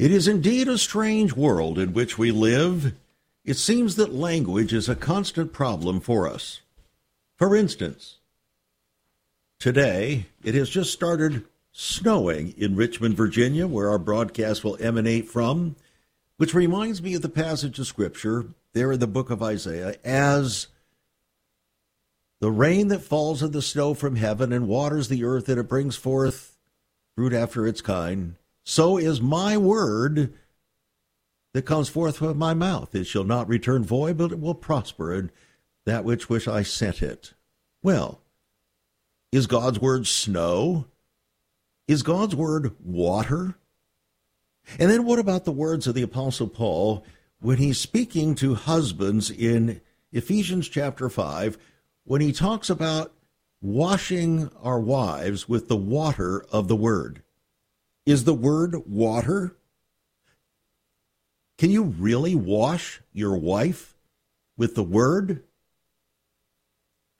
It is indeed a strange world in which we live. It seems that language is a constant problem for us. For instance, today it has just started snowing in Richmond, Virginia, where our broadcast will emanate from, which reminds me of the passage of Scripture there in the book of Isaiah as the rain that falls of the snow from heaven and waters the earth and it brings forth fruit after its kind, so is my word that comes forth from my mouth. It shall not return void, but it will prosper. And that which which I sent it. Well, is God's word snow? Is God's word water? And then what about the words of the Apostle Paul when he's speaking to husbands in Ephesians chapter 5, when he talks about washing our wives with the water of the word? Is the word water? Can you really wash your wife with the word?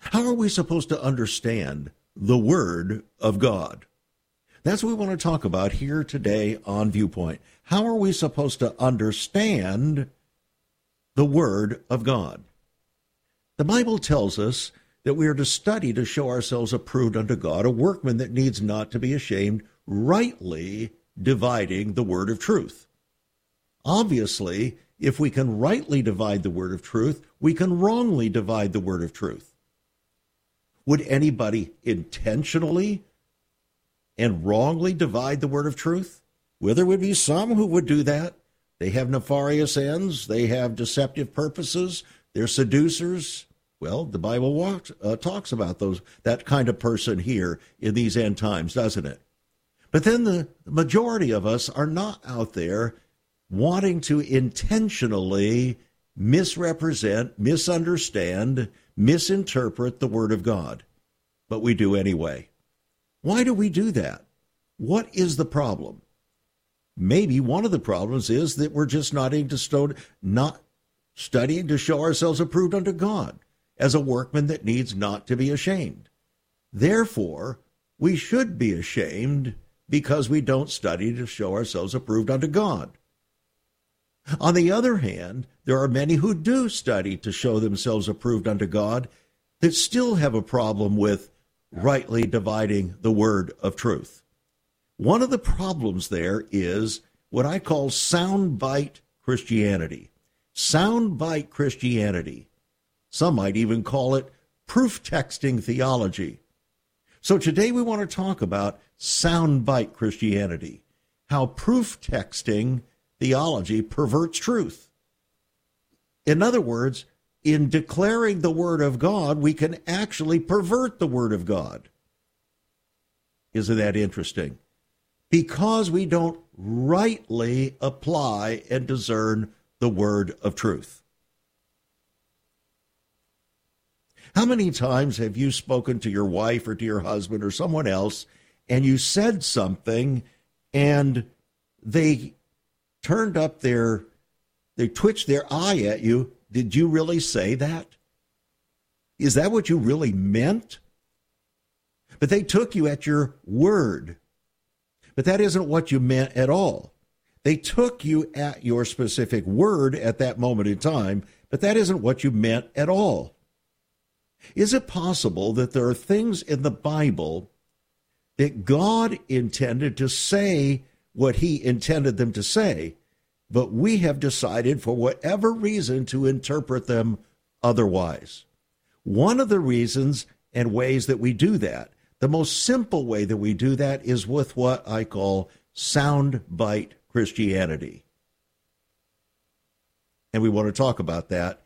How are we supposed to understand the Word of God? That's what we want to talk about here today on Viewpoint. How are we supposed to understand the Word of God? The Bible tells us that we are to study to show ourselves approved unto God, a workman that needs not to be ashamed, rightly dividing the Word of truth. Obviously, if we can rightly divide the Word of truth, we can wrongly divide the Word of truth. Would anybody intentionally and wrongly divide the word of truth? Well, there would be some who would do that. They have nefarious ends, they have deceptive purposes, they're seducers. Well, the Bible walks, uh, talks about those that kind of person here in these end times, doesn't it? But then the majority of us are not out there wanting to intentionally misrepresent, misunderstand, misinterpret the Word of God, but we do anyway. Why do we do that? What is the problem? Maybe one of the problems is that we're just not, to not studying to show ourselves approved unto God as a workman that needs not to be ashamed. Therefore, we should be ashamed because we don't study to show ourselves approved unto God. On the other hand, there are many who do study to show themselves approved unto God that still have a problem with rightly dividing the word of truth. One of the problems there is what I call soundbite Christianity. Soundbite Christianity. Some might even call it proof texting theology. So today we want to talk about soundbite Christianity, how proof texting theology perverts truth. In other words, in declaring the Word of God, we can actually pervert the Word of God. Isn't that interesting? Because we don't rightly apply and discern the Word of truth. How many times have you spoken to your wife or to your husband or someone else and you said something and they turned up their, they twitched their eye at you. Did you really say that? Is that what you really meant? But they took you at your word. But that isn't what you meant at all. They took you at your specific word at that moment in time, but that isn't what you meant at all. Is it possible that there are things in the Bible that God intended to say what he intended them to say, but we have decided for whatever reason to interpret them otherwise. One of the reasons and ways that we do that, the most simple way that we do that is with what I call sound bite Christianity. And we want to talk about that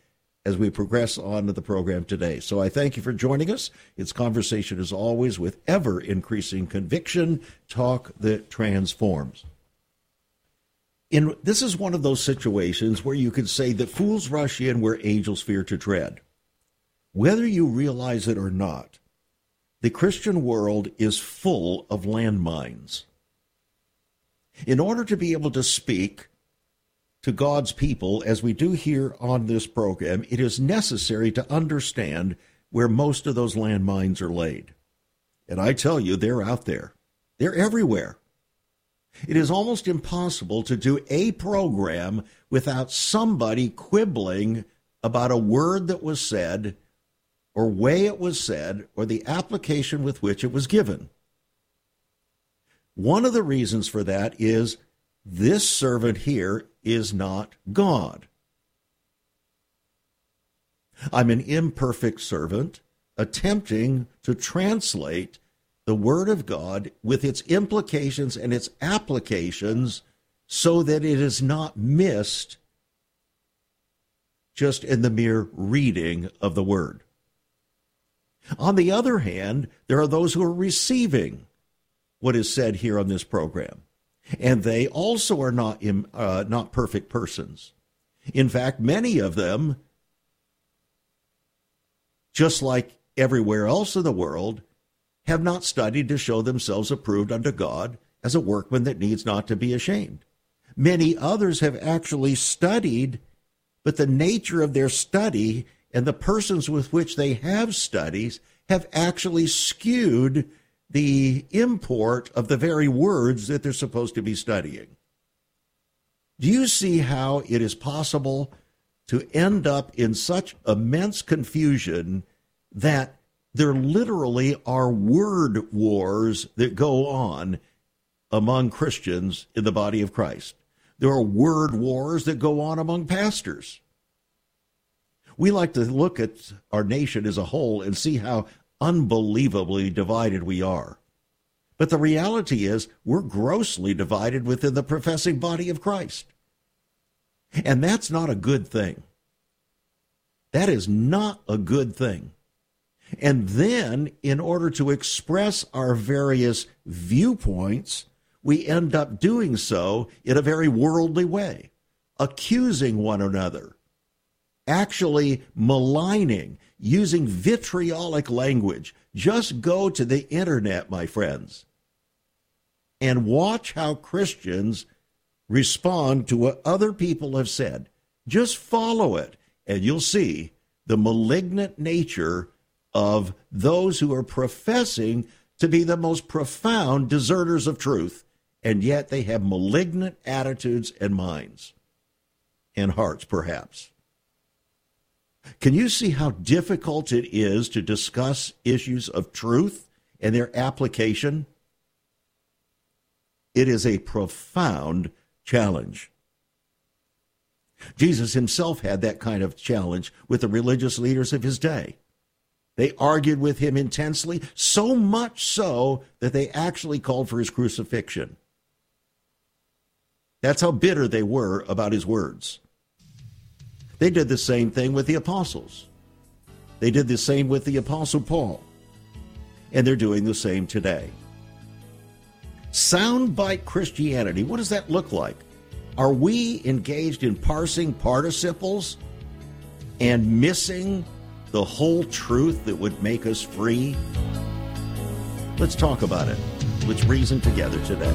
as we progress on to the program today. So I thank you for joining us. It's conversation as always with ever increasing conviction, talk that transforms. in this is one of those situations where you could say that fools rush in where angels fear to tread. Whether you realize it or not, the Christian world is full of landmines. In order to be able to speak to God's people, as we do here on this program, it is necessary to understand where most of those landmines are laid. And I tell you, they're out there, they're everywhere. It is almost impossible to do a program without somebody quibbling about a word that was said, or way it was said, or the application with which it was given. One of the reasons for that is this servant here is not God. I'm an imperfect servant attempting to translate the Word of God with its implications and its applications so that it is not missed just in the mere reading of the Word. On the other hand, there are those who are receiving what is said here on this program and they also are not uh, not perfect persons. In fact, many of them, just like everywhere else in the world, have not studied to show themselves approved unto God as a workman that needs not to be ashamed. Many others have actually studied, but the nature of their study and the persons with which they have studies have actually skewed the import of the very words that they're supposed to be studying. Do you see how it is possible to end up in such immense confusion that there literally are word wars that go on among Christians in the body of Christ? There are word wars that go on among pastors. We like to look at our nation as a whole and see how unbelievably divided we are. But the reality is, we're grossly divided within the professing body of Christ. And that's not a good thing. That is not a good thing. And then, in order to express our various viewpoints, we end up doing so in a very worldly way, accusing one another, actually maligning, using vitriolic language. Just go to the internet, my friends, and watch how Christians respond to what other people have said. Just follow it, and you'll see the malignant nature of those who are professing to be the most profound deserters of truth, and yet they have malignant attitudes and minds and hearts, perhaps. Can you see how difficult it is to discuss issues of truth and their application? It is a profound challenge. Jesus himself had that kind of challenge with the religious leaders of his day. They argued with him intensely, so much so that they actually called for his crucifixion. That's how bitter they were about his words. They did the same thing with the apostles. They did the same with the apostle Paul. And they're doing the same today. Soundbite Christianity, what does that look like? Are we engaged in parsing participles and missing the whole truth that would make us free? Let's talk about it. Let's reason together today.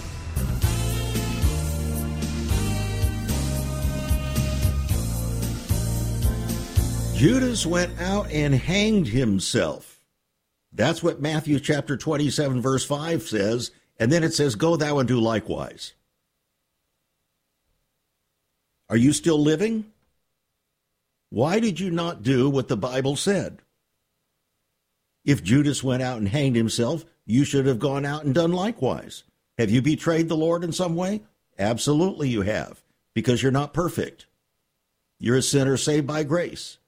Judas went out and hanged himself. That's what Matthew chapter 27, verse 5 says. And then it says, Go thou and do likewise. Are you still living? Why did you not do what the Bible said? If Judas went out and hanged himself, you should have gone out and done likewise. Have you betrayed the Lord in some way? Absolutely, you have, because you're not perfect. You're a sinner saved by grace.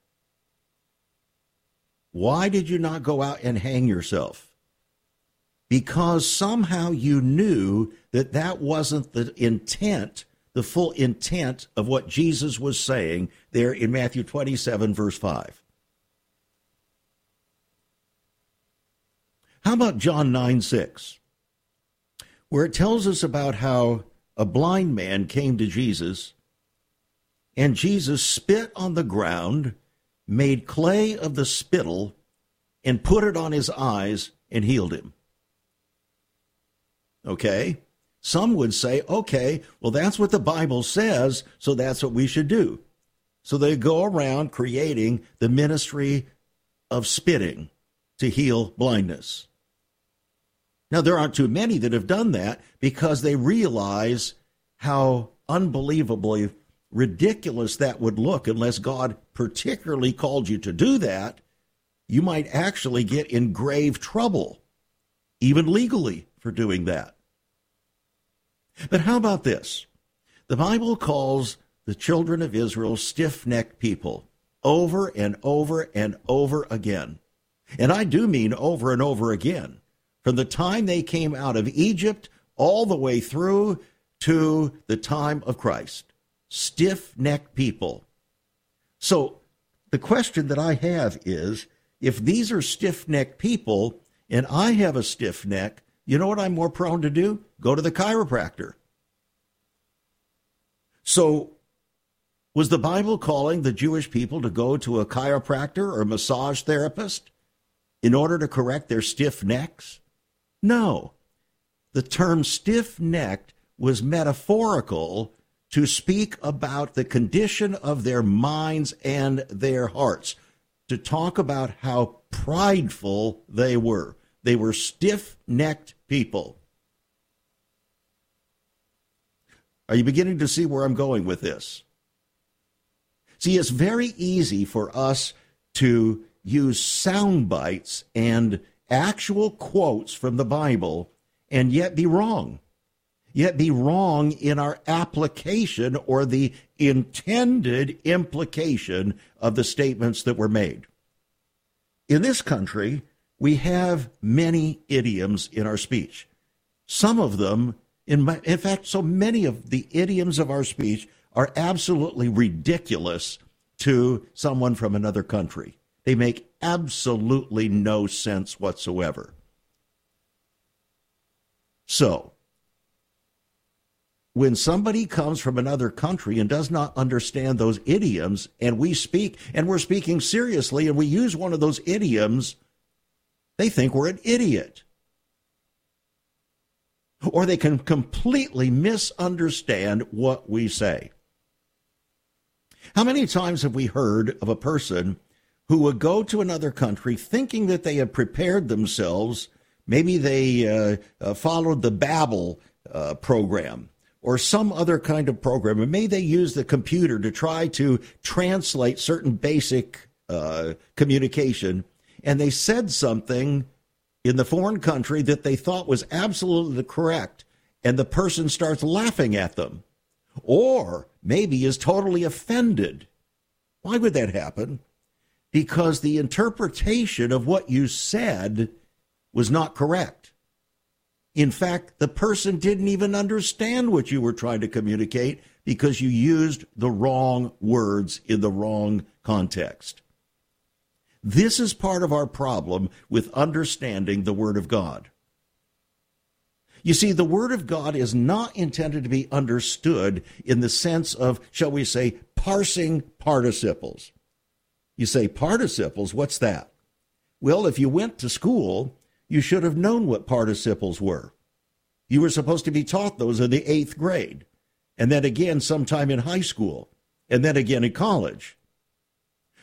Why did you not go out and hang yourself? Because somehow you knew that that wasn't the intent, the full intent of what Jesus was saying there in Matthew 27, verse 5. How about John 9 6, where it tells us about how a blind man came to Jesus, and Jesus spit on the ground, made clay of the spittle, and put it on his eyes and healed him. Okay? Some would say, okay, well, that's what the Bible says, so that's what we should do. So they go around creating the ministry of spitting to heal blindness. Now, there aren't too many that have done that because they realize how unbelievably ridiculous that would look unless God particularly called you to do that. You might actually get in grave trouble, even legally, for doing that. But how about this? The Bible calls the children of Israel stiff necked people over and over and over again. And I do mean over and over again from the time they came out of Egypt all the way through to the time of Christ. Stiff necked people. So the question that I have is if these are stiff necked people and I have a stiff neck, you know what I'm more prone to do? Go to the chiropractor. So, was the Bible calling the Jewish people to go to a chiropractor or massage therapist in order to correct their stiff necks? No. The term stiff necked was metaphorical to speak about the condition of their minds and their hearts, to talk about how prideful they were. They were stiff necked people. Are you beginning to see where I'm going with this? See, it's very easy for us to use sound bites and actual quotes from the Bible and yet be wrong. Yet be wrong in our application or the intended implication of the statements that were made. In this country, we have many idioms in our speech. Some of them, in, my, in fact, so many of the idioms of our speech are absolutely ridiculous to someone from another country. They make absolutely no sense whatsoever. So, when somebody comes from another country and does not understand those idioms, and we speak, and we're speaking seriously, and we use one of those idioms, they think we're an idiot. Or they can completely misunderstand what we say. How many times have we heard of a person who would go to another country thinking that they had prepared themselves. Maybe they uh, uh, followed the Babbel uh, program or some other kind of program, and may they use the computer to try to translate certain basic uh, communication, and they said something in the foreign country that they thought was absolutely correct, and the person starts laughing at them, or maybe is totally offended. Why would that happen? because the interpretation of what you said was not correct. In fact, the person didn't even understand what you were trying to communicate because you used the wrong words in the wrong context. This is part of our problem with understanding the Word of God. You see, the Word of God is not intended to be understood in the sense of, shall we say, parsing participles. You say participles, what's that? Well, if you went to school, you should have known what participles were. You were supposed to be taught those in the eighth grade, and then again sometime in high school, and then again in college.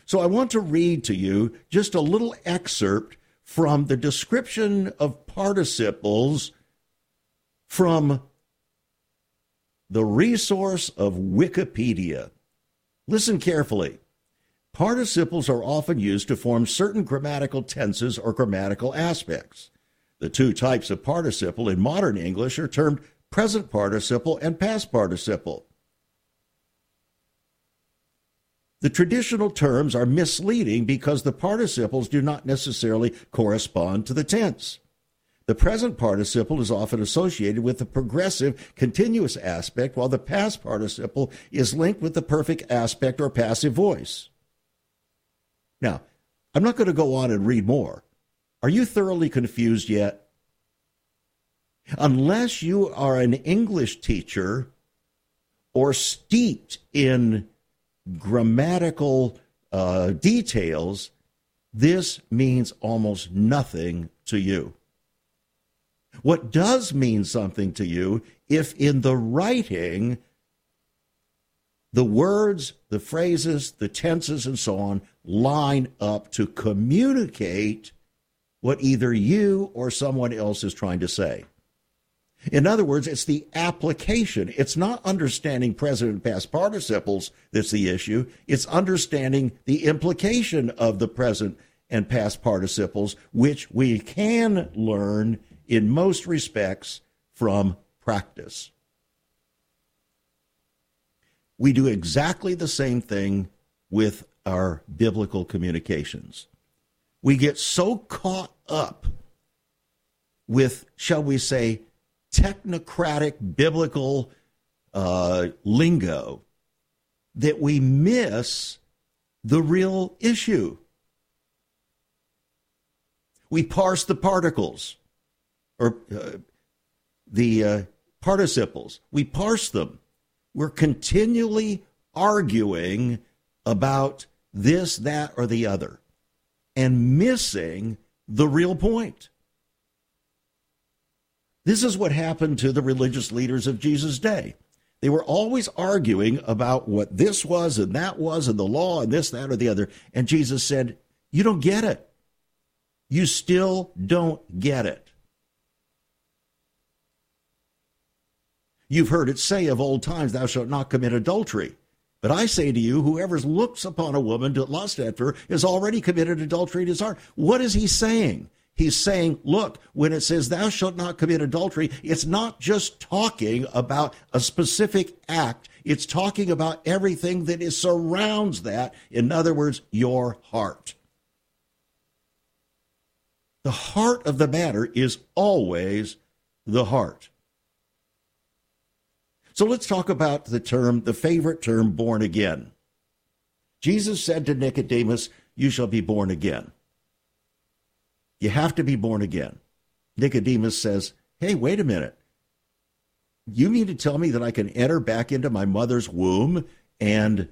So I want to read to you just a little excerpt from the description of participles from the resource of Wikipedia. Listen carefully. Participles are often used to form certain grammatical tenses or grammatical aspects. The two types of participle in modern English are termed present participle and past participle. The traditional terms are misleading because the participles do not necessarily correspond to the tense. The present participle is often associated with the progressive, continuous aspect, while the past participle is linked with the perfect aspect or passive voice. Now, I'm not going to go on and read more. Are you thoroughly confused yet? Unless you are an English teacher or steeped in grammatical uh, details, this means almost nothing to you. What does mean something to you if in the writing, the words, the phrases, the tenses, and so on line up to communicate what either you or someone else is trying to say? In other words, it's the application. It's not understanding present and past participles that's the issue. It's understanding the implication of the present and past participles, which we can learn in most respects from practice. We do exactly the same thing with our biblical communications. We get so caught up with, shall we say, technocratic biblical uh, lingo that we miss the real issue. We parse the particles or uh, the uh, participles, we parse them. We're continually arguing about this, that, or the other and missing the real point. This is what happened to the religious leaders of Jesus' day. They were always arguing about what this was and that was and the law and this, that, or the other. And Jesus said, You don't get it. You still don't get it. You've heard it say of old times, Thou shalt not commit adultery. But I say to you, whoever looks upon a woman to lust after her has already committed adultery in his heart. What is he saying? He's saying, look, when it says, thou shalt not commit adultery, it's not just talking about a specific act. It's talking about everything that is, surrounds that. In other words, your heart. The heart of the matter is always the heart. So let's talk about the term, the favorite term, born again. Jesus said to Nicodemus, You shall be born again. You have to be born again. Nicodemus says, Hey, wait a minute. You mean to tell me that I can enter back into my mother's womb and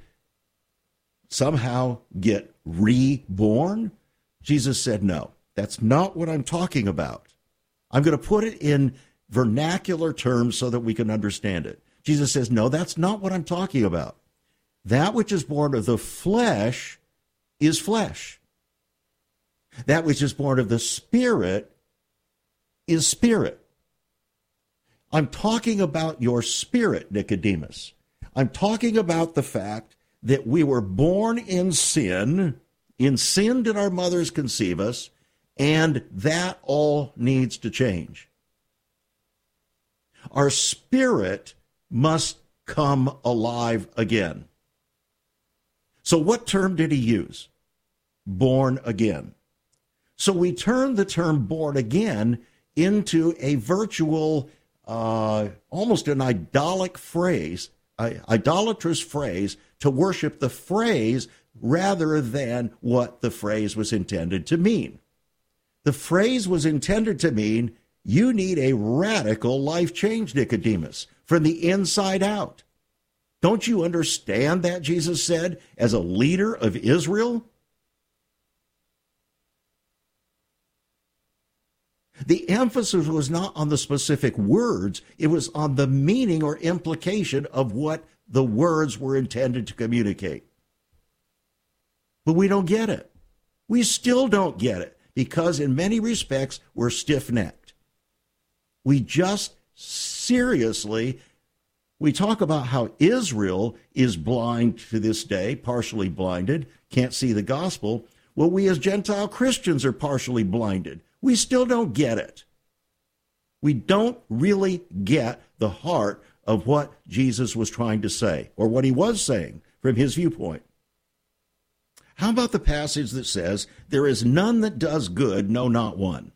somehow get reborn? Jesus said, No, that's not what I'm talking about. I'm going to put it in vernacular terms so that we can understand it. Jesus says, No, that's not what I'm talking about. That which is born of the flesh is flesh. That which is born of the Spirit is spirit. I'm talking about your spirit, Nicodemus. I'm talking about the fact that we were born in sin. In sin did our mothers conceive us, and that all needs to change. Our spirit must come alive again. So, what term did he use? Born again. So we turn the term born again into a virtual, uh, almost an idolic phrase, idolatrous phrase to worship the phrase rather than what the phrase was intended to mean. The phrase was intended to mean you need a radical life change, Nicodemus, from the inside out. Don't you understand that, Jesus said, as a leader of Israel? The emphasis was not on the specific words, it was on the meaning or implication of what the words were intended to communicate. But we don't get it. We still don't get it because, in many respects, we're stiff necked. We just seriously, we talk about how Israel is blind to this day, partially blinded, can't see the gospel. Well, we as Gentile Christians are partially blinded. We still don't get it. We don't really get the heart of what Jesus was trying to say or what he was saying from his viewpoint. How about the passage that says, There is none that does good, no, not one?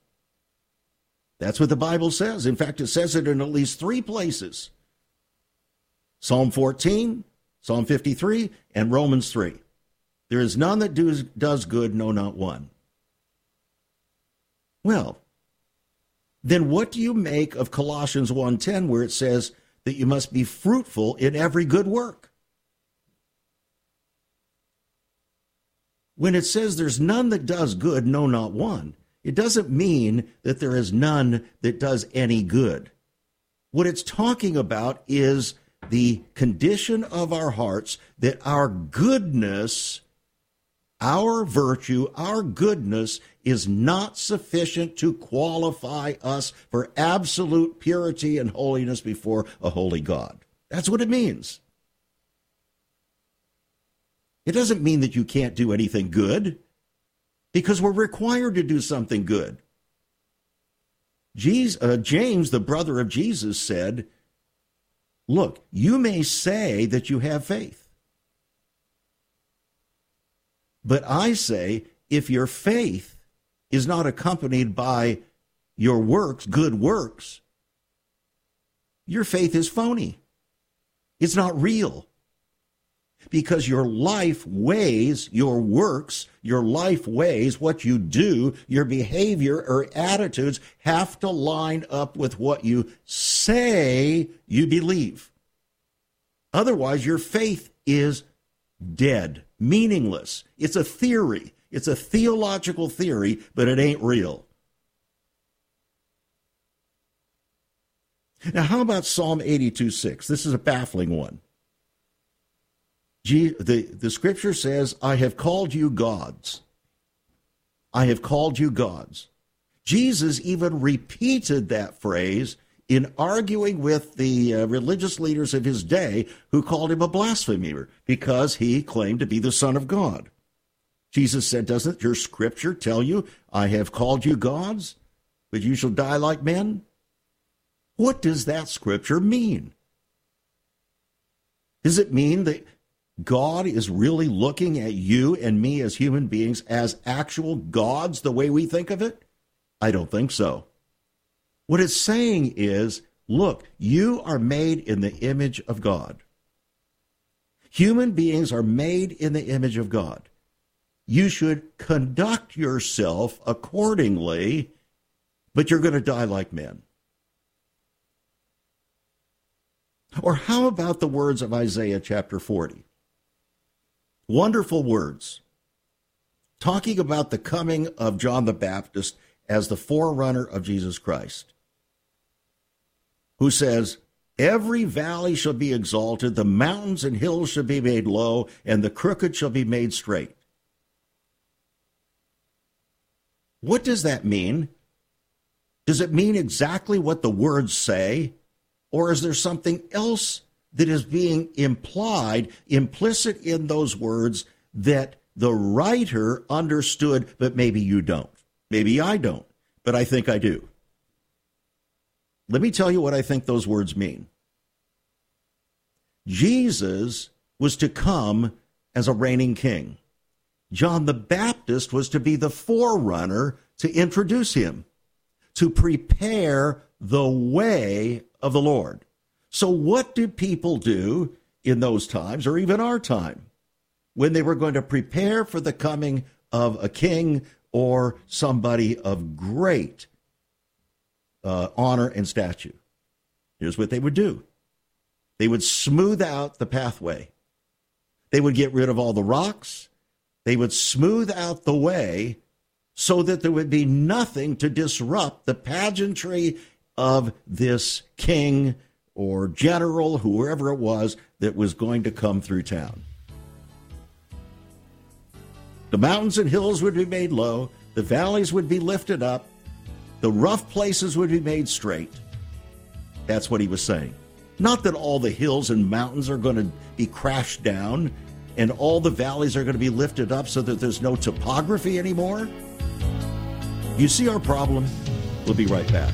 That's what the Bible says. In fact, it says it in at least three places Psalm 14, Psalm 53, and Romans 3. There is none that does, does good, no, not one. Well, then what do you make of Colossians 1:10 where it says that you must be fruitful in every good work? When it says there's none that does good, no not one, it doesn't mean that there is none that does any good. What it's talking about is the condition of our hearts that our goodness, our virtue, our goodness is not sufficient to qualify us for absolute purity and holiness before a holy God. That's what it means. It doesn't mean that you can't do anything good because we're required to do something good. Jesus, uh, James, the brother of Jesus, said, Look, you may say that you have faith. But I say, if your faith is not accompanied by your works, good works, your faith is phony. It's not real because your life weighs your works, your life weighs what you do, your behavior or attitudes have to line up with what you say you believe. Otherwise, your faith is dead, meaningless. It's a theory, it's a theological theory, but it ain't real. Now, how about Psalm 82 6? This is a baffling one the, the scripture says, I have called you gods. I have called you gods. Jesus even repeated that phrase in arguing with the uh, religious leaders of his day who called him a blasphemer because he claimed to be the Son of God. Jesus said, Doesn't your scripture tell you, I have called you gods, but you shall die like men? What does that scripture mean? Does it mean that God is really looking at you and me as human beings as actual gods the way we think of it? I don't think so. What it's saying is look, you are made in the image of God. Human beings are made in the image of God. You should conduct yourself accordingly, but you're going to die like men. Or how about the words of Isaiah chapter 40? Wonderful words. Talking about the coming of John the Baptist as the forerunner of Jesus Christ, who says, Every valley shall be exalted, the mountains and hills shall be made low, and the crooked shall be made straight. What does that mean? Does it mean exactly what the words say? Or is there something else that is being implied, implicit in those words that the writer understood, but maybe you don't. Maybe I don't, but I think I do. Let me tell you what I think those words mean. Jesus was to come as a reigning king. John the Baptist was to be the forerunner to introduce him, to prepare the way of the Lord. So, what did people do in those times, or even our time, when they were going to prepare for the coming of a king or somebody of great uh, honor and stature? Here's what they would do. They would smooth out the pathway, they would get rid of all the rocks, they would smooth out the way so that there would be nothing to disrupt the pageantry of this king or general, whoever it was, that was going to come through town. The mountains and hills would be made low, the valleys would be lifted up, the rough places would be made straight. That's what he was saying. Not that all the hills and mountains are going to be crashed down and all the valleys are going to be lifted up so that there's no topography anymore. You see our problem? We'll be right back.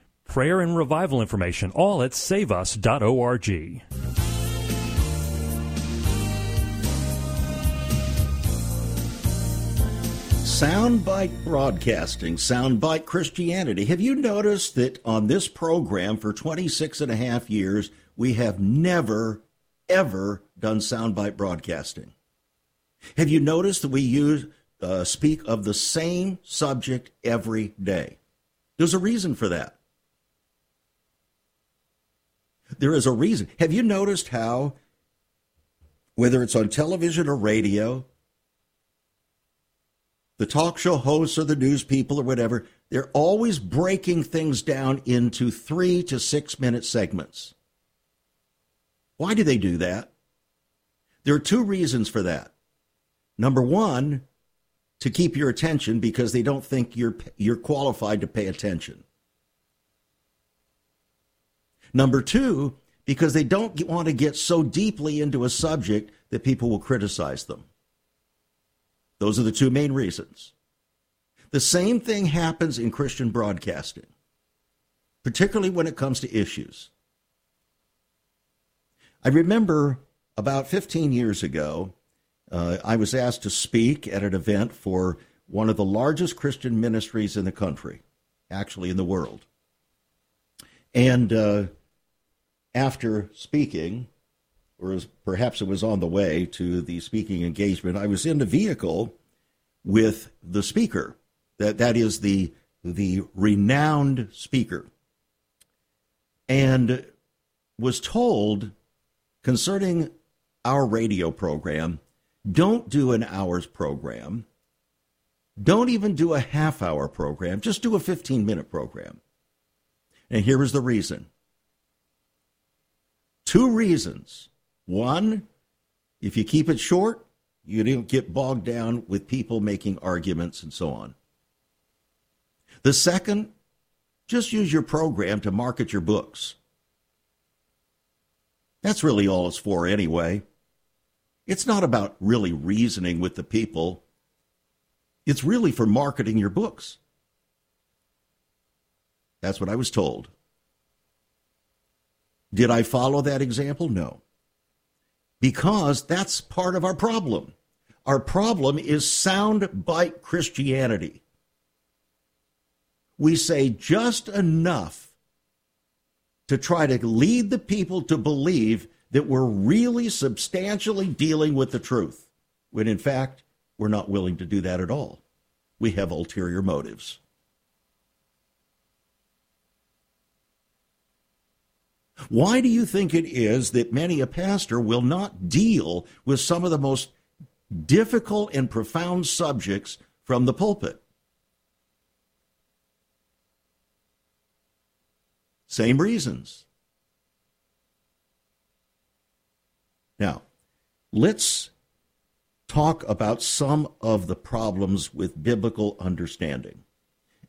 prayer and revival information, all at saveus.org. Soundbite Broadcasting, Soundbite Christianity. Have you noticed that on this program for 26 and a half years, we have never, ever done Soundbite Broadcasting? Have you noticed that we use, uh, speak of the same subject every day? There's a reason for that. There is a reason. Have you noticed how, whether it's on television or radio, the talk show hosts or the news people or whatever, they're always breaking things down into three to six minute segments. Why do they do that? There are two reasons for that. Number one, to keep your attention because they don't think you're you're qualified to pay attention. Number two, because they don't want to get so deeply into a subject that people will criticize them. Those are the two main reasons. The same thing happens in Christian broadcasting, particularly when it comes to issues. I remember about 15 years ago, uh, I was asked to speak at an event for one of the largest Christian ministries in the country, actually in the world. And uh, after speaking, or perhaps it was on the way to the speaking engagement, I was in the vehicle with the speaker. That that is the the renowned speaker. And was told concerning our radio program, don't do an hour's program. Don't even do a half hour program. Just do a 15 minute program. And here is the reason. Two reasons one, if you keep it short, you don't get bogged down with people making arguments and so on. The second, just use your program to market your books. That's really all it's for, anyway. It's not about really reasoning with the people, it's really for marketing your books. That's what I was told. Did I follow that example? No because that's part of our problem. Our problem is sound bite Christianity. We say just enough to try to lead the people to believe that we're really substantially dealing with the truth, when in fact, we're not willing to do that at all. We have ulterior motives. Why do you think it is that many a pastor will not deal with some of the most difficult and profound subjects from the pulpit? Same reasons. Now, let's talk about some of the problems with biblical understanding.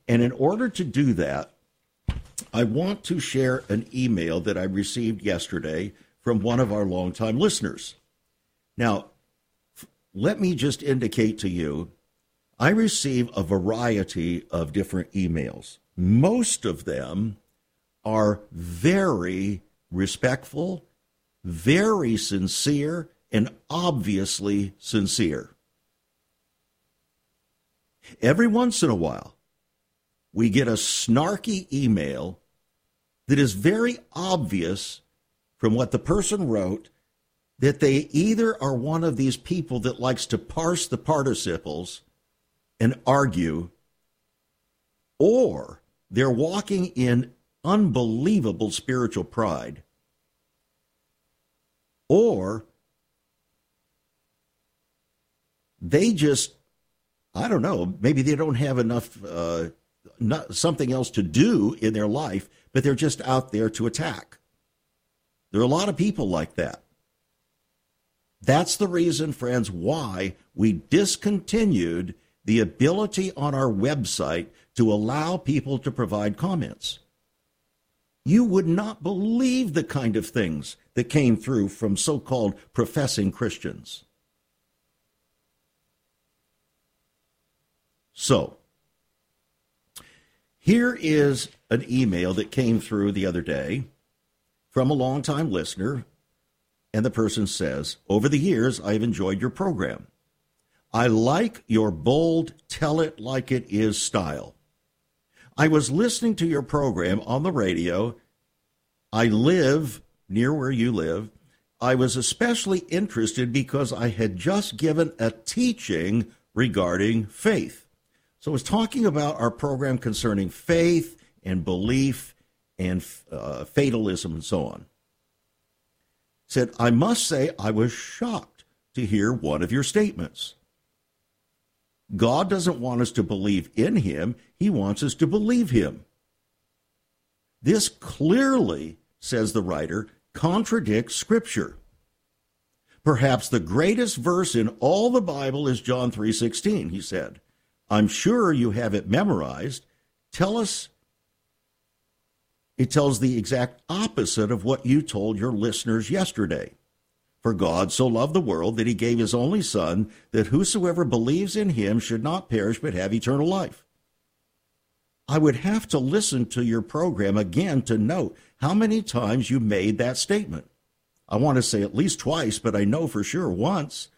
And in order to do that, I want to share an email that I received yesterday from one of our longtime listeners. Now, let me just indicate to you I receive a variety of different emails. Most of them are very respectful, very sincere, and obviously sincere. Every once in a while, we get a snarky email that is very obvious from what the person wrote that they either are one of these people that likes to parse the participles and argue, or they're walking in unbelievable spiritual pride, or they just, I don't know, maybe they don't have enough, uh, not, something else to do in their life, but they're just out there to attack. There are a lot of people like that. That's the reason, friends, why we discontinued the ability on our website to allow people to provide comments. You would not believe the kind of things that came through from so called professing Christians. So, here is an email that came through the other day from a longtime listener, and the person says, Over the years, I've enjoyed your program. I like your bold, tell it like it is style. I was listening to your program on the radio. I live near where you live. I was especially interested because I had just given a teaching regarding faith. So I was talking about our program concerning faith and belief and uh, fatalism and so on. Said, I must say I was shocked to hear one of your statements. God doesn't want us to believe in him, he wants us to believe him. This clearly, says the writer, contradicts Scripture. Perhaps the greatest verse in all the Bible is John 3:16, he said. I'm sure you have it memorized. Tell us it tells the exact opposite of what you told your listeners yesterday. For God so loved the world that he gave his only Son, that whosoever believes in him should not perish but have eternal life. I would have to listen to your program again to note how many times you made that statement. I want to say at least twice, but I know for sure once.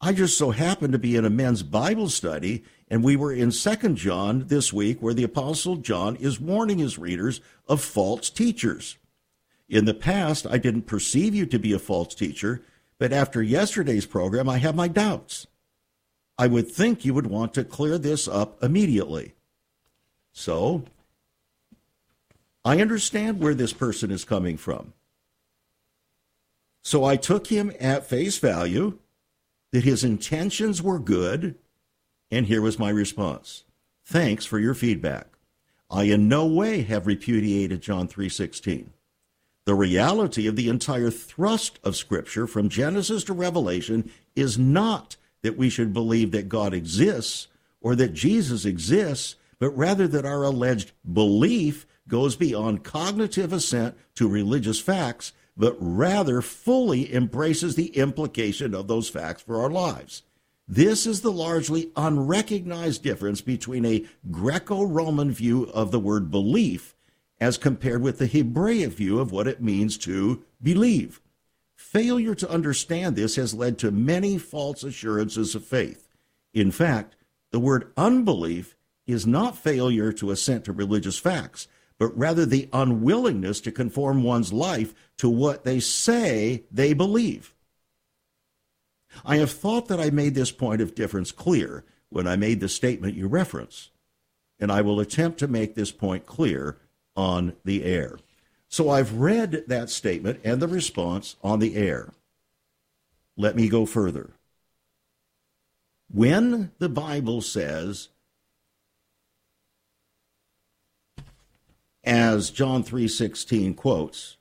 I just so happened to be in a men's Bible study, and we were in Second John this week, where the Apostle John is warning his readers of false teachers. In the past, I didn't perceive you to be a false teacher, but after yesterday's program, I have my doubts. I would think you would want to clear this up immediately. So, I understand where this person is coming from. So I took him at face value that his intentions were good, and here was my response. Thanks for your feedback. I in no way have repudiated John 3:16. The reality of the entire thrust of Scripture from Genesis to Revelation is not that we should believe that God exists or that Jesus exists, but rather that our alleged belief goes beyond cognitive assent to religious facts, but rather fully embraces the implication of those facts for our lives. This is the largely unrecognized difference between a Greco Roman view of the word belief as compared with the Hebraic view of what it means to believe. Failure to understand this has led to many false assurances of faith. In fact, the word unbelief is not failure to assent to religious facts, but rather the unwillingness to conform one's life to what they say they believe. I have thought that I made this point of difference clear when I made the statement you reference, and I will attempt to make this point clear on the air. So I've read that statement and the response on the air. Let me go further. When the Bible says, as John 3:16 quotes,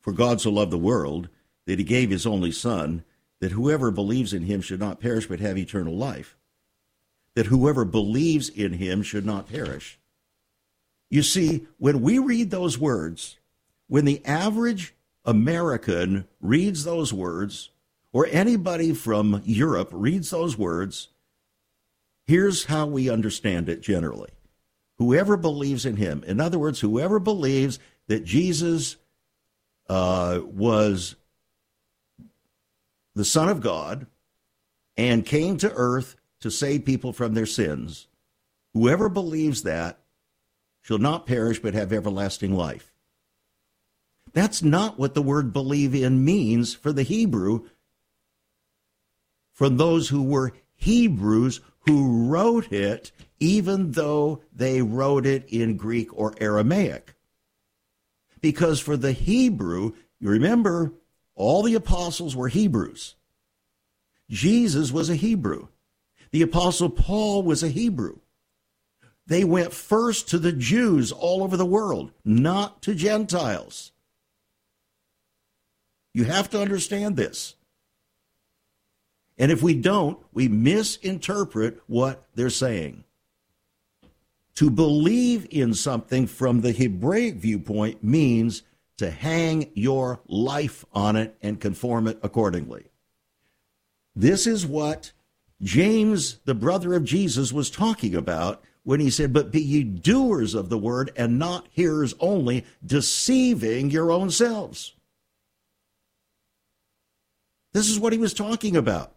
For God so loved the world that he gave his only son that whoever believes in him should not perish but have eternal life that whoever believes in him should not perish. You see, when we read those words, when the average American reads those words, or anybody from Europe reads those words, here's how we understand it generally. Whoever believes in him, in other words, whoever believes that Jesus uh, was the Son of God and came to earth to save people from their sins. Whoever believes that shall not perish but have everlasting life. That's not what the word believe in means for the Hebrew, for those who were Hebrews who wrote it, even though they wrote it in Greek or Aramaic. Because for the Hebrew, you remember, all the apostles were Hebrews. Jesus was a Hebrew. The apostle Paul was a Hebrew. They went first to the Jews all over the world, not to Gentiles. You have to understand this. And if we don't, we misinterpret what they're saying. To believe in something from the Hebraic viewpoint means to hang your life on it and conform it accordingly. This is what James, the brother of Jesus, was talking about when he said, But be ye doers of the word and not hearers only, deceiving your own selves. This is what he was talking about.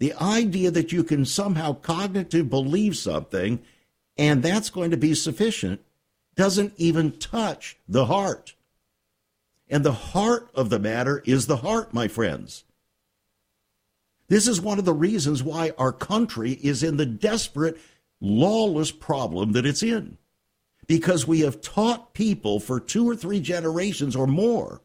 The idea that you can somehow cognitively believe something and that's going to be sufficient doesn't even touch the heart. And the heart of the matter is the heart, my friends. This is one of the reasons why our country is in the desperate, lawless problem that it's in. Because we have taught people for two or three generations or more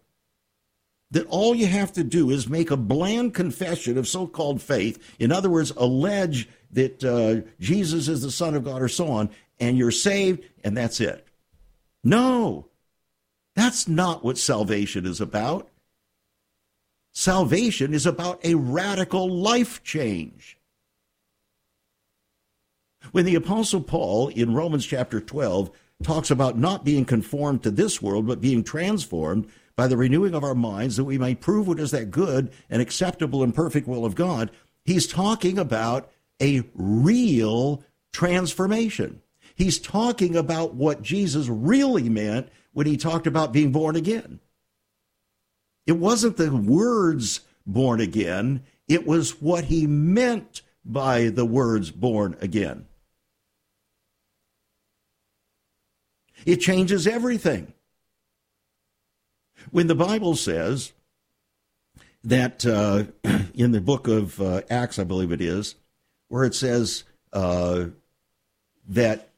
that all you have to do is make a bland confession of so called faith. In other words, allege that uh, Jesus is the Son of God or so on, and you're saved, and that's it. No, that's not what salvation is about. Salvation is about a radical life change. When the Apostle Paul in Romans chapter 12 talks about not being conformed to this world, but being transformed by the renewing of our minds that we may prove what is that good and acceptable and perfect will of God, he's talking about a real transformation. He's talking about what Jesus really meant when he talked about being born again. It wasn't the words born again, it was what he meant by the words born again. It changes everything. When the Bible says that uh, in the book of uh, Acts, I believe it is, where it says uh, that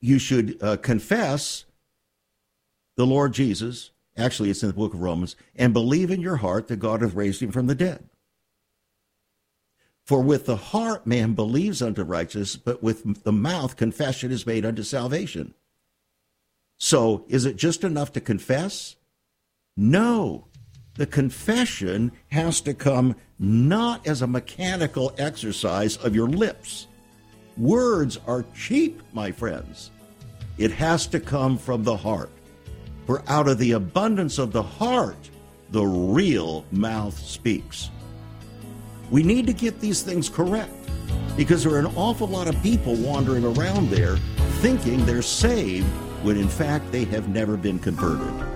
you should uh, confess the Lord Jesus, actually, it's in the book of Romans, and believe in your heart that God hath raised him from the dead. For with the heart man believes unto righteousness, but with the mouth confession is made unto salvation. So, is it just enough to confess? No. The confession has to come not as a mechanical exercise of your lips. Words are cheap, my friends. It has to come from the heart. For out of the abundance of the heart, the real mouth speaks. We need to get these things correct because there are an awful lot of people wandering around there thinking they're saved when in fact they have never been converted.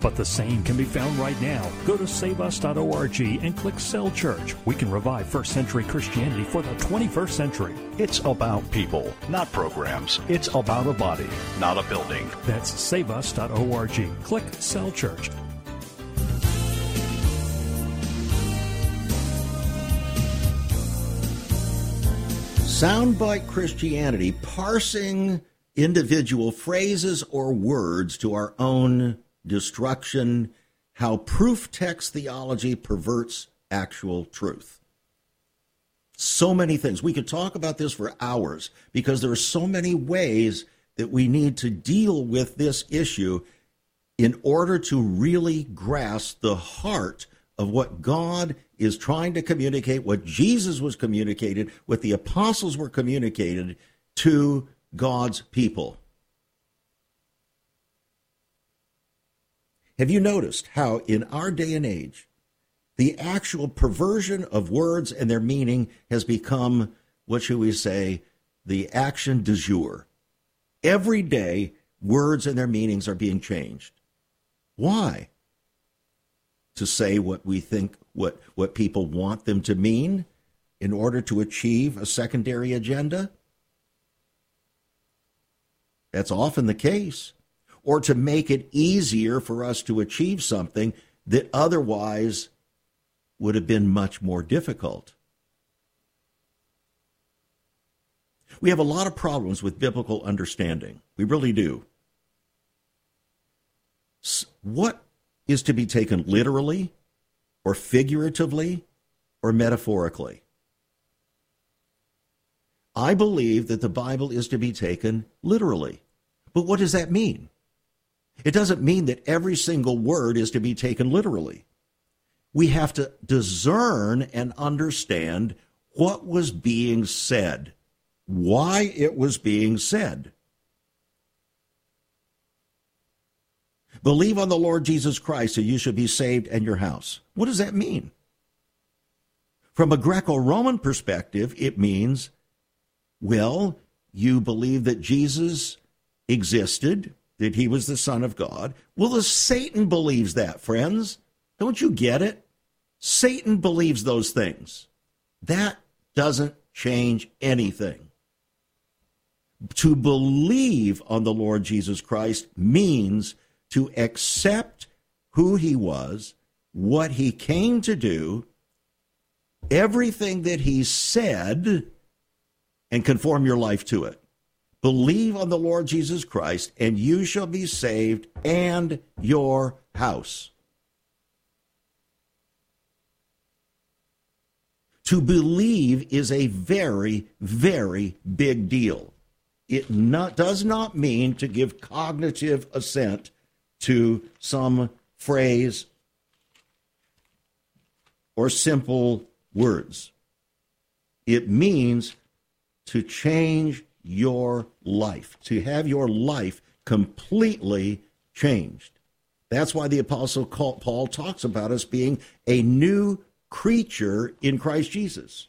But the same can be found right now. Go to saveus.org and click Cell Church. We can revive first century Christianity for the 21st century. It's about people, not programs. It's about a body, not a building. That's saveus.org. Click Cell Church. Soundbite Christianity, parsing individual phrases or words to our own destruction, how proof text theology perverts actual truth. So many things. We could talk about this for hours because there are so many ways that we need to deal with this issue in order to really grasp the heart of what God is trying to communicate, what Jesus was communicated, what the apostles were communicated to God's people. Have you noticed how in our day and age, the actual perversion of words and their meaning has become, what should we say, the action du jour? Every day, words and their meanings are being changed. Why? To say what we think, what, what people want them to mean in order to achieve a secondary agenda? That's often the case. Or to make it easier for us to achieve something that otherwise would have been much more difficult. We have a lot of problems with biblical understanding. We really do what is to be taken literally or figuratively or metaphorically? I believe that the Bible is to be taken literally. But what does that mean? It doesn't mean that every single word is to be taken literally. We have to discern and understand what was being said, why it was being said. Believe on the Lord Jesus Christ and you shall be saved and your house. What does that mean? From a Greco Roman perspective, it means, well, you believe that Jesus existed, that he was the Son of God. Well, the Satan believes that, friends. Don't you get it? Satan believes those things. That doesn't change anything. To believe on the Lord Jesus Christ means to accept who he was, what he came to do, everything that he said, and conform your life to it. Believe on the Lord Jesus Christ, and you shall be saved and your house. To believe is a very, very big deal. It not, does not mean to give cognitive assent to some phrase or simple words. It means to change your life, to have your life completely changed. That's why the Apostle Paul talks about us being a new creature in Christ Jesus.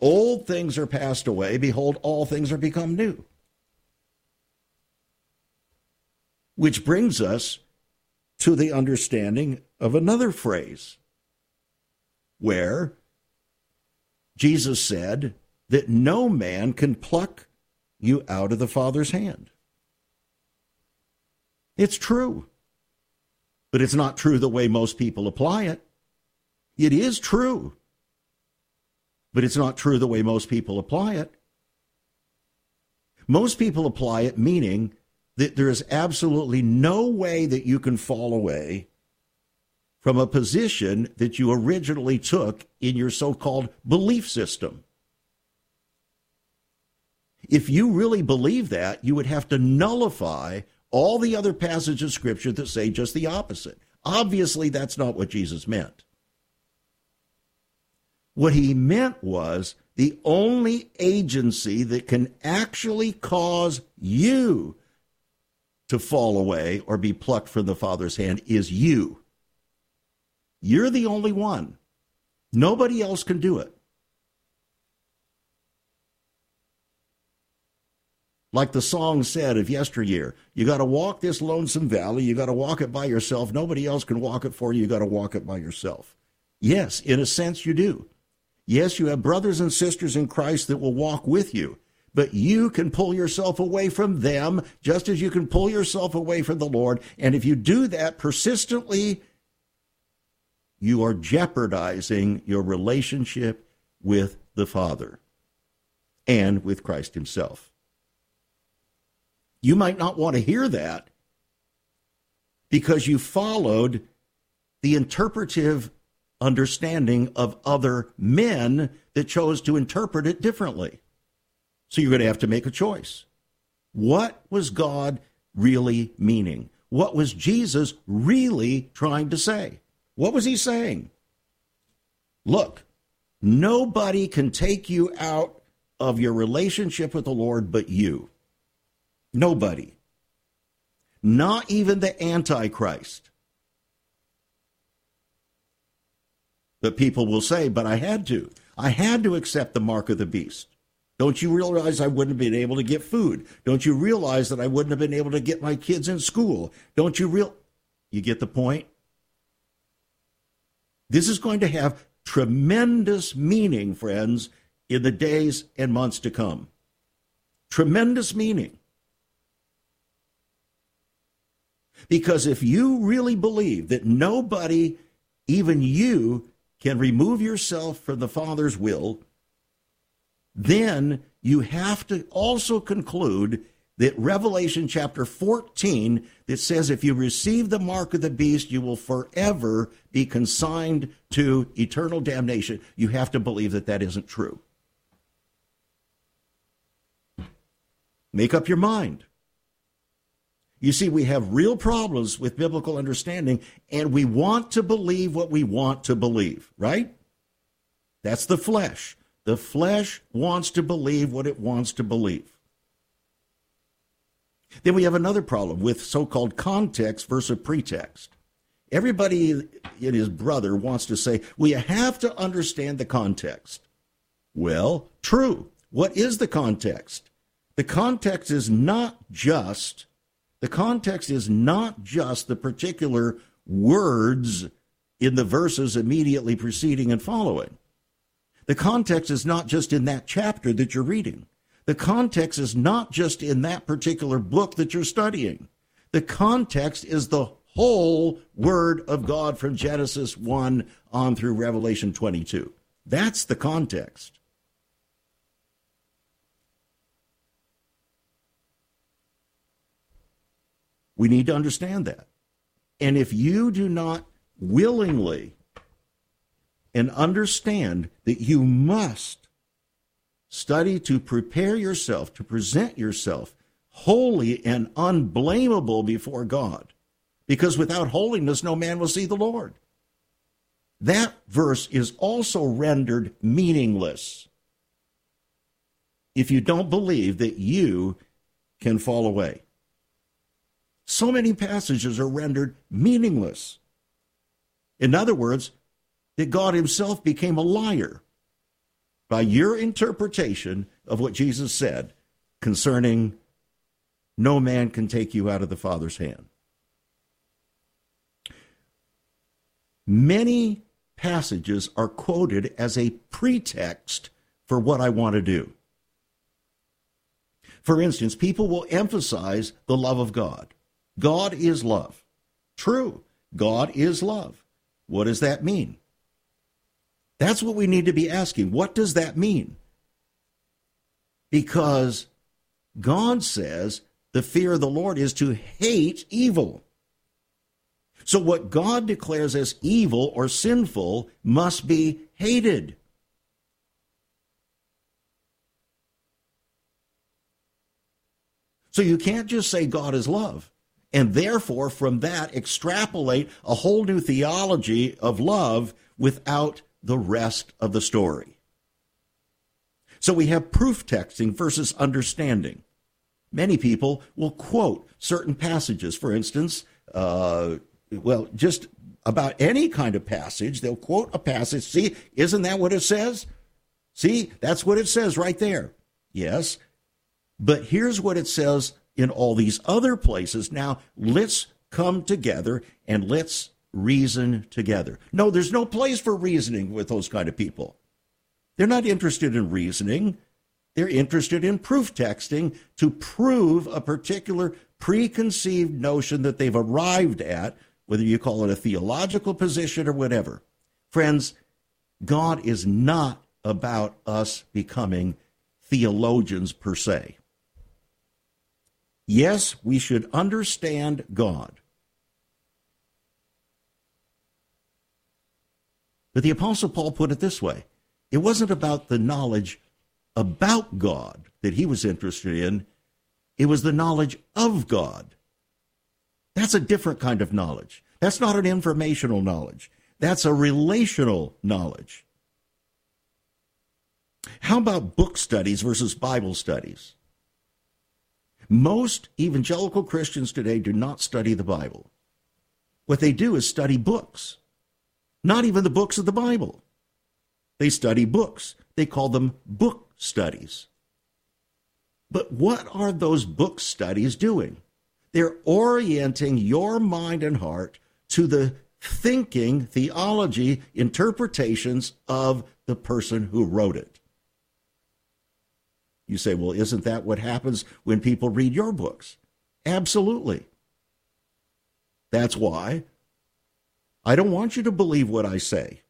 Old things are passed away. Behold, all things are become new. Which brings us to the understanding of another phrase where Jesus said that no man can pluck you out of the Father's hand. It's true, but it's not true the way most people apply it. It is true, but it's not true the way most people apply it. Most people apply it meaning that there is absolutely no way that you can fall away from a position that you originally took in your so called belief system. If you really believe that, you would have to nullify all the other passages of Scripture that say just the opposite. Obviously, that's not what Jesus meant. What he meant was the only agency that can actually cause you to fall away or be plucked from the Father's hand is you. You're the only one. Nobody else can do it. Like the song said of yesteryear, you got to walk this lonesome valley. You got to walk it by yourself. Nobody else can walk it for you. You got to walk it by yourself. Yes, in a sense, you do. Yes, you have brothers and sisters in Christ that will walk with you but you can pull yourself away from them just as you can pull yourself away from the Lord. And if you do that persistently, you are jeopardizing your relationship with the Father and with Christ Himself. You might not want to hear that because you followed the interpretive understanding of other men that chose to interpret it differently. So you're going to have to make a choice. What was God really meaning? what was Jesus really trying to say? What was he saying? Look, nobody can take you out of your relationship with the Lord but you. Nobody. Not even the Antichrist. But people will say, but I had to. I had to accept the mark of the beast. Don't you realize I wouldn't have been able to get food? Don't you realize that I wouldn't have been able to get my kids in school? Don't you real You get the point? This is going to have tremendous meaning, friends, in the days and months to come. Tremendous meaning. Because if you really believe that nobody, even you, can remove yourself from the Father's will, then you have to also conclude that Revelation chapter 14 that says if you receive the mark of the beast, you will forever be consigned to eternal damnation. You have to believe that that isn't true. Make up your mind. You see, we have real problems with biblical understanding, and we want to believe what we want to believe, right? That's the flesh. The flesh wants to believe what it wants to believe. Then we have another problem with so called context versus pretext. Everybody and his brother wants to say, you have to understand the context. Well, true. What is the context? The context is not just the context is not just the particular words in the verses immediately preceding and following. The context is not just in that chapter that you're reading. The context is not just in that particular book that you're studying. The context is the whole Word of God from Genesis 1 on through Revelation 22. That's the context. We need to understand that. And if you do not willingly and understand that you must study to prepare yourself, to present yourself holy and unblameable before God, because without holiness no man will see the Lord. That verse is also rendered meaningless if you don't believe that you can fall away so many passages are rendered meaningless. In other words, that God Himself became a liar by your interpretation of what Jesus said concerning no man can take you out of the Father's hand. Many passages are quoted as a pretext for what I want to do. For instance, people will emphasize the love of God. God is love. True, God is love. What does that mean? That's what we need to be asking. What does that mean? Because God says the fear of the Lord is to hate evil. So, what God declares as evil or sinful must be hated. So, you can't just say God is love and therefore from that extrapolate a whole new theology of love without the rest of the story. So we have proof texting versus understanding. Many people will quote certain passages, for instance, uh, well, just about any kind of passage, they'll quote a passage. See, isn't that what it says? See, that's what it says right there. Yes. But here's what it says in all these other places. Now, let's come together and let's reason together. No, there's no place for reasoning with those kind of people. They're not interested in reasoning. They're interested in proof texting to prove a particular preconceived notion that they've arrived at, whether you call it a theological position or whatever. Friends, God is not about us becoming theologians per se. Yes, we should understand God. But the Apostle Paul put it this way it wasn't about the knowledge about God that he was interested in, it was the knowledge of God. That's a different kind of knowledge. That's not an informational knowledge. That's a relational knowledge. How about book studies versus Bible studies? Most evangelical Christians today do not study the Bible. What they do is study books, not even the books of the Bible. They study books. They call them book studies. But what are those book studies doing? They're orienting your mind and heart to the thinking, theology, interpretations of the person who wrote it. You say, well, isn't that what happens when people read your books? Absolutely. That's why I don't want you to believe what I say.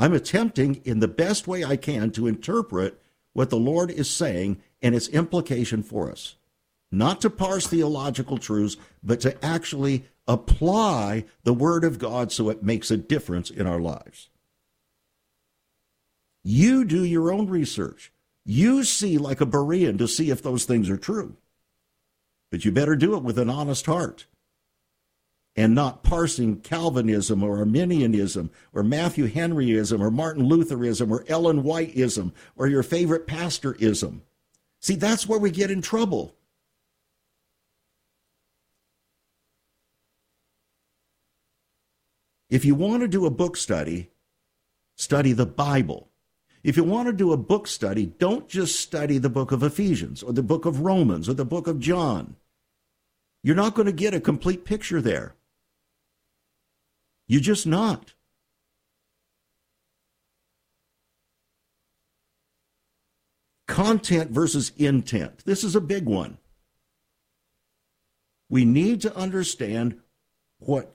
I'm attempting in the best way I can to interpret what the Lord is saying and its implication for us. Not to parse theological truths, but to actually apply the Word of God so it makes a difference in our lives. You do your own research. You see like a Berean to see if those things are true. But you better do it with an honest heart and not parsing Calvinism or Arminianism or Matthew Henryism or Martin Lutherism or Ellen Whiteism or your favorite pastorism. See, that's where we get in trouble. If you want to do a book study, study the Bible. If you want to do a book study, don't just study the book of Ephesians or the book of Romans or the book of John. You're not going to get a complete picture there. You're just not. Content versus intent. This is a big one. We need to understand what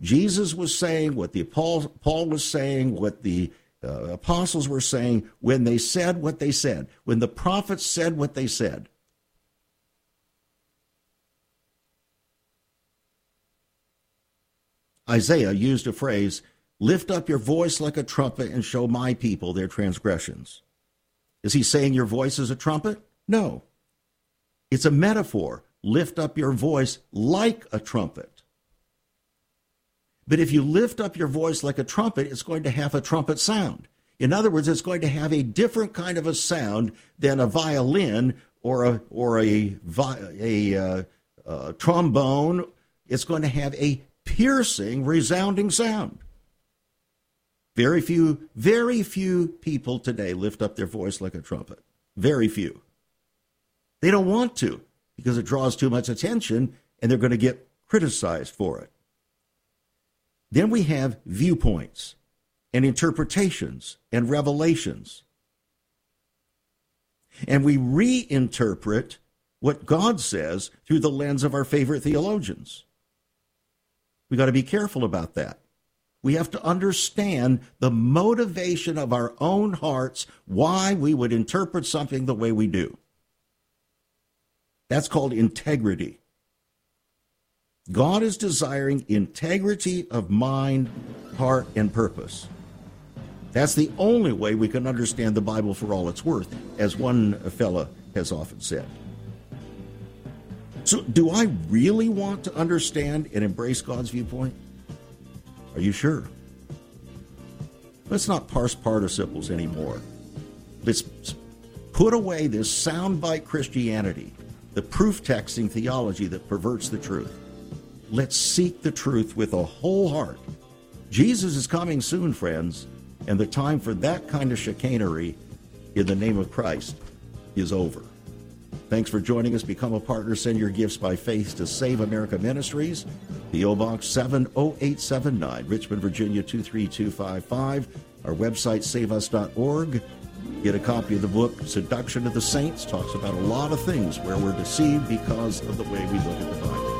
Jesus was saying, what the Paul, Paul was saying, what the uh, apostles were saying when they said what they said, when the prophets said what they said. Isaiah used a phrase, lift up your voice like a trumpet and show my people their transgressions. Is he saying your voice is a trumpet? No. It's a metaphor. Lift up your voice like a trumpet. But if you lift up your voice like a trumpet, it's going to have a trumpet sound. In other words, it's going to have a different kind of a sound than a violin or a or a a, uh, uh, trombone. It's going to have a piercing, resounding sound. Very few, very few people today lift up their voice like a trumpet. Very few. They don't want to because it draws too much attention and they're going to get criticized for it. Then we have viewpoints and interpretations and revelations. And we reinterpret what God says through the lens of our favorite theologians. We got to be careful about that. We have to understand the motivation of our own hearts, why we would interpret something the way we do. That's called integrity. God is desiring integrity of mind, heart, and purpose. That's the only way we can understand the Bible for all it's worth, as one fella has often said. So, do I really want to understand and embrace God's viewpoint? Are you sure? Let's not parse participles anymore. Let's put away this soundbite Christianity, the proof texting theology that perverts the truth. Let's seek the truth with a whole heart. Jesus is coming soon, friends, and the time for that kind of chicanery in the name of Christ is over. Thanks for joining us. Become a partner. Send your gifts by faith to Save America Ministries, P.O. Box 70879, Richmond, Virginia 23255. Our website, saveus.org. Get a copy of the book, Seduction of the Saints. Talks about a lot of things where we're deceived because of the way we look at the Bible.